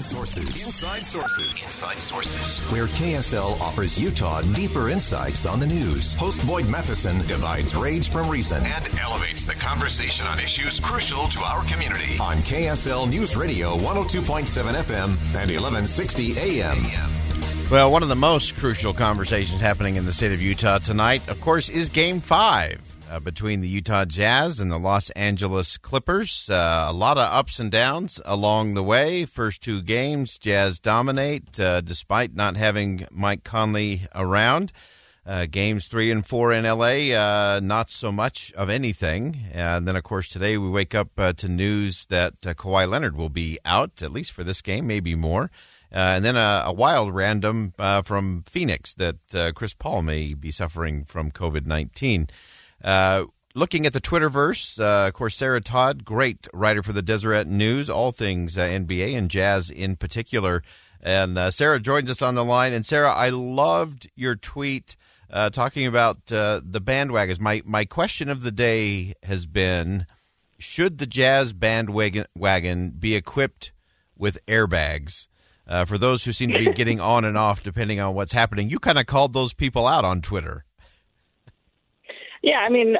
Inside Sources. Inside Sources. Inside Sources. Where KSL offers Utah deeper insights on the news. Host Boyd Matheson divides rage from reason and elevates the conversation on issues crucial to our community. On KSL News Radio 102.7 FM and 1160 AM. Well, one of the most crucial conversations happening in the state of Utah tonight, of course, is Game 5 uh, between the Utah Jazz and the Los Angeles Clippers. Uh, a lot of ups and downs along the way. First two games, Jazz dominate uh, despite not having Mike Conley around. Uh, games three and four in LA, uh, not so much of anything. And then, of course, today we wake up uh, to news that uh, Kawhi Leonard will be out, at least for this game, maybe more. and then a, a wild random from Phoenix that Chris Paul may be suffering from COVID 19. Uh, looking at the Twitterverse, uh, of course, Sarah Todd, great writer for the Deseret News, all things uh, NBA and jazz in particular. And uh, Sarah joins us on the line. And Sarah, I loved your tweet uh, talking about uh, the bandwagons. My my question of the day has been: Should the jazz bandwagon be equipped with airbags? for those who seem to be getting on and off depending on what's happening, you kind of called those people out on Twitter. Yeah, I mean,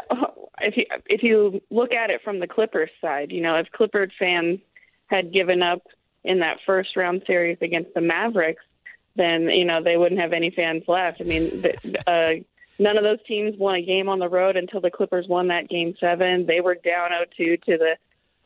if you if you look at it from the Clippers side, you know, if Clippers fans had given up in that first round series against the Mavericks, then you know they wouldn't have any fans left. I mean, uh, none of those teams won a game on the road until the Clippers won that game seven. They were down 0-2 to the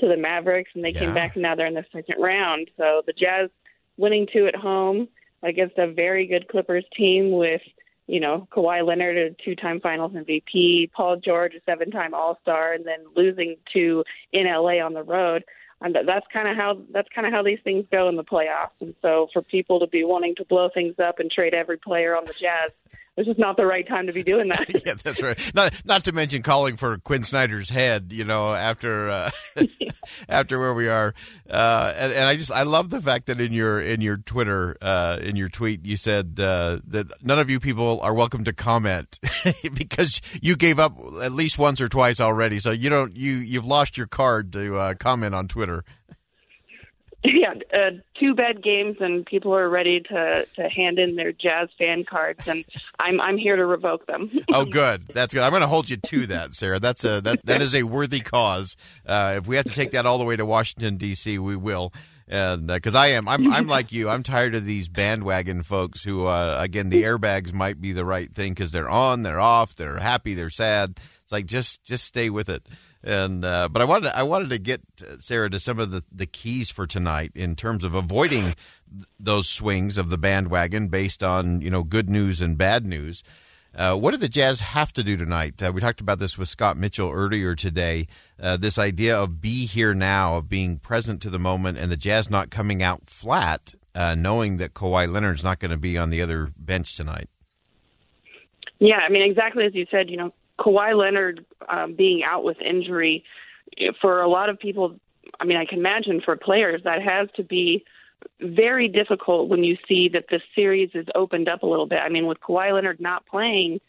to the Mavericks, and they yeah. came back, and now they're in the second round. So the Jazz winning two at home against a very good Clippers team with you know, Kawhi Leonard, a two-time Finals MVP, Paul George, a seven-time All-Star, and then losing to in LA on the road. And that's kind of how that's kind of how these things go in the playoffs. And so, for people to be wanting to blow things up and trade every player on the Jazz this is not the right time to be doing that. yeah, that's right. Not not to mention calling for Quin Snyder's head, you know, after uh, after where we are. Uh, and, and, I just I love the fact that in your in your Twitter uh, in your tweet you said uh, that none of you people are welcome to comment because you gave up at least once or twice already. So you don't you you've lost your card to uh, comment on Twitter. yeah, uh, two bad games, and people are ready to to hand in their Jazz fan cards, and I'm I'm here to revoke them. oh, good. That's good. I'm going to hold you to that, Sarah. That's a that that is a worthy cause. Uh, if we have to take that all the way to Washington D.C., we will. And because uh, I am, I'm I'm like you. I'm tired of these bandwagon folks who, uh, again, the airbags might be the right thing because they're on, they're off, they're happy, they're sad. It's like just just stay with it. And uh, but I wanted to, I wanted to get uh, Sarah to some of the, the keys for tonight in terms of avoiding those swings of the bandwagon based on you know good news and bad news. Uh, what do the Jazz have to do tonight? Uh, we talked about this with Scott Mitchell earlier today. Uh, this idea of be here now, of being present to the moment, and the Jazz not coming out flat, uh, knowing that Kawhi Leonard's not going to be on the other bench tonight. Yeah, I mean, exactly as you said. You know, Kawhi Leonard um, being out with injury, for a lot of people, I mean, I can imagine for players that has to be very difficult when you see that the series is opened up a little bit. I mean, with Kawhi Leonard not playing,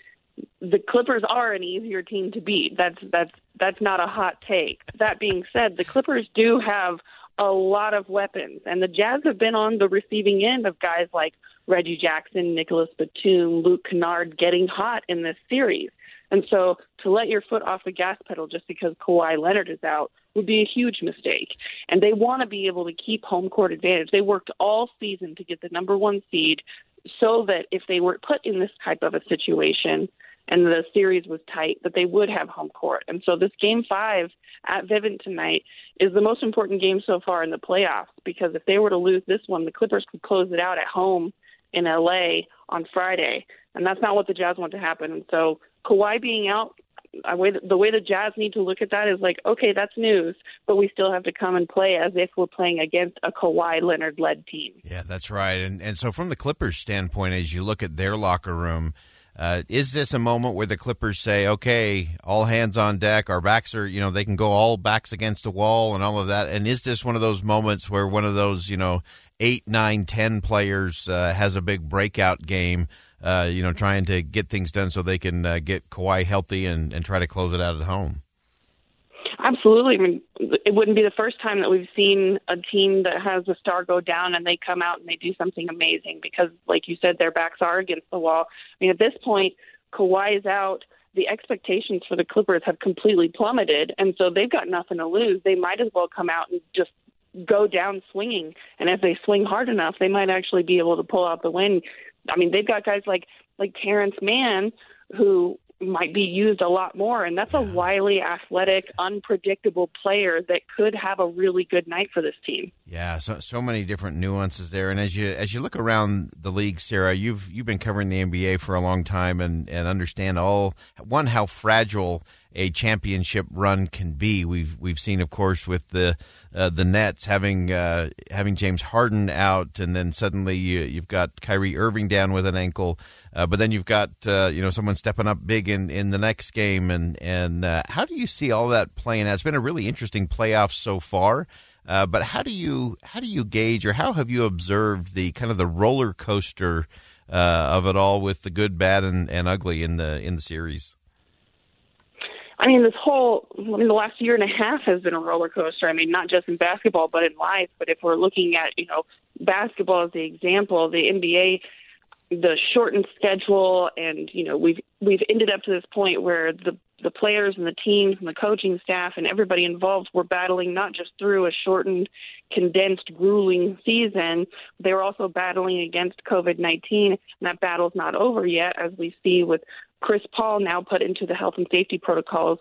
the Clippers are an easier team to beat. That's that's that's not a hot take. That being said, the Clippers do have a lot of weapons, and the Jazz have been on the receiving end of guys like Reggie Jackson, Nicolas Batum, Luke Kennard getting hot in this series. And so to let your foot off the gas pedal just because Kawhi Leonard is out would be a huge mistake. And they want to be able to keep home court advantage. They worked all season to get the number one seed so that if they were put in this type of a situation and the series was tight, that they would have home court. And so this game five at Vivint tonight is the most important game so far in the playoffs because if they were to lose this one, the Clippers could close it out at home in LA on Friday. And that's not what the Jazz want to happen. And so Kawhi being out, I way the way the Jazz need to look at that is like, okay, that's news, but we still have to come and play as if we're playing against a Kawhi Leonard led team. Yeah, that's right. And and so from the Clippers standpoint, as you look at their locker room. Uh, is this a moment where the Clippers say, "Okay, all hands on deck. Our backs are, you know, they can go all backs against the wall and all of that." And is this one of those moments where one of those, you know, eight, nine, ten players uh, has a big breakout game? Uh, you know, trying to get things done so they can uh, get Kawhi healthy and, and try to close it out at home. Absolutely. I mean, it wouldn't be the first time that we've seen a team that has a star go down and they come out and they do something amazing because, like you said, their backs are against the wall. I mean, at this point, Kawhi is out. The expectations for the Clippers have completely plummeted, and so they've got nothing to lose. They might as well come out and just go down swinging. And if they swing hard enough, they might actually be able to pull out the win. I mean, they've got guys like like Terance Mann who might be used a lot more. And that's a wily, athletic, unpredictable player that could have a really good night for this team. Yeah, so so many different nuances there. And as you as you look around the league, Sarah, you've you've been covering the NBA for a long time and, and understand all one how fragile a championship run can be. We've we've seen, of course, with the uh, the Nets having uh, having James Harden out, and then suddenly you, you've got Kyrie Irving down with an ankle, uh, but then you've got uh, you know someone stepping up big in, in the next game, and and uh, how do you see all that playing out? It's been a really interesting playoff so far. Uh, but how do you how do you gauge or how have you observed the kind of the roller coaster of it all with the good, bad, and, and ugly in the in the series? I mean, this whole, I mean, the last year and a half has been a roller coaster. I mean, not just in basketball, but in life. But if we're looking at, you know, basketball as the example, the NBA, the shortened schedule, and you know, we've we've ended up to this point where the the players and the teams and the coaching staff and everybody involved were battling not just through a shortened, condensed, grueling season, they were also battling against COVID 19. And that battle's not over yet, as we see with Chris Paul now put into the health and safety protocols.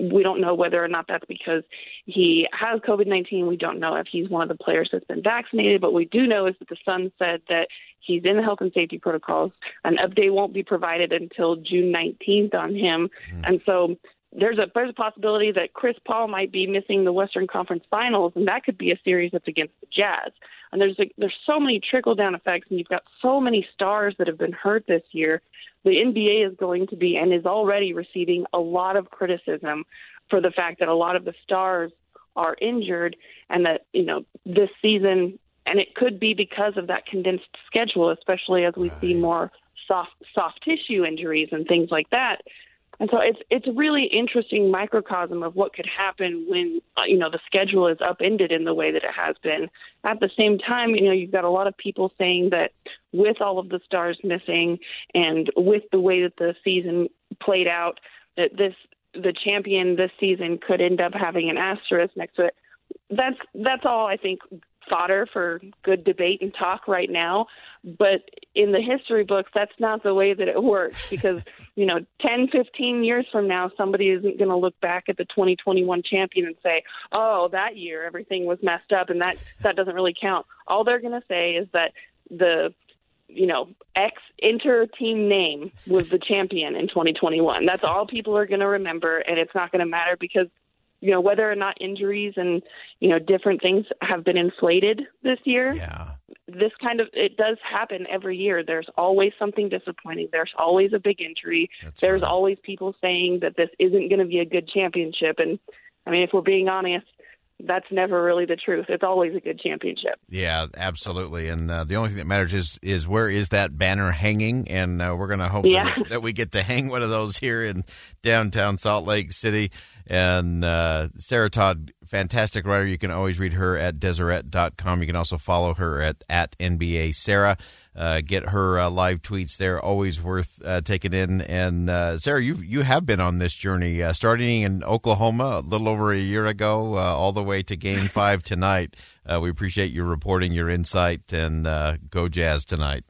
We don't know whether or not that's because he has COVID 19. We don't know if he's one of the players that's been vaccinated, but we do know is that the Sun said that he's in the health and safety protocols. An update won't be provided until June 19th on him. Mm. And so there's a there's a possibility that Chris Paul might be missing the Western Conference Finals, and that could be a series that's against the Jazz. And there's a, there's so many trickle down effects, and you've got so many stars that have been hurt this year. The NBA is going to be and is already receiving a lot of criticism for the fact that a lot of the stars are injured, and that you know this season, and it could be because of that condensed schedule, especially as we right. see more soft soft tissue injuries and things like that and so it's it's a really interesting microcosm of what could happen when uh, you know the schedule is upended in the way that it has been. At the same time, you know you've got a lot of people saying that with all of the stars missing and with the way that the season played out, that this the champion this season could end up having an asterisk next to it. That's that's all I think fodder for good debate and talk right now. But in the history books, that's not the way that it works because, you know, 10, 15 years from now, somebody isn't going to look back at the 2021 champion and say, oh, that year everything was messed up and that, that doesn't really count. All they're going to say is that the you know, X inter team name was the champion in 2021. That's all people are going to remember, and it's not going to matter because you know whether or not injuries and you know different things have been inflated this year. Yeah. This kind of it does happen every year. There's always something disappointing. There's always a big injury. That's there's right. always people saying that this isn't going to be a good championship. And i mean if we're being honest that's never really the truth. It's always a good championship. Yeah, absolutely. And uh, the only thing that matters is is where is that banner hanging? And uh, we're going to hope yeah. that, we, that, we, get to hang one of those here in downtown Salt Lake City. And uh, Sarah Todd, fantastic writer. You can always read her at Deseret.com. You can also follow her at, at NBA Sarah. Uh, get her uh, live tweets there. Always worth uh, taking in. And uh, Sarah, you you have been on this journey, uh, starting in Oklahoma a little over a year ago, uh, all the way to Game Five tonight. we appreciate you reporting your insight and go Jazz tonight.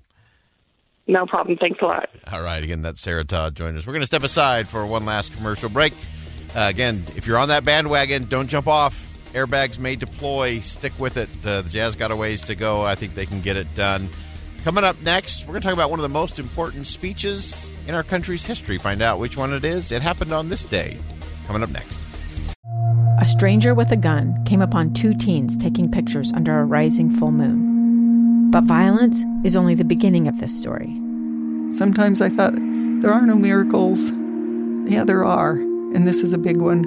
No problem. Thanks a lot. All right. Again, that's Sarah Todd joining us. We're going to step aside for one last commercial break. Uh, again, if you're on that bandwagon, don't jump off. Airbags may deploy. Stick with it. The Jazz got a ways to go. I think they can get it done. Coming up next, we're going to talk about one of the most important speeches in our country's history. Find out which one it is. It happened on this day. Coming up next. A stranger with a gun came upon two teens taking pictures under a rising full moon. But violence is only the beginning of this story. Sometimes I thought, there are no miracles. Yeah, there are, and this is a big one.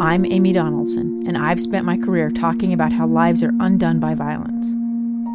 I'm Amy Donaldson, and I've spent my career talking about how lives are undone by violence.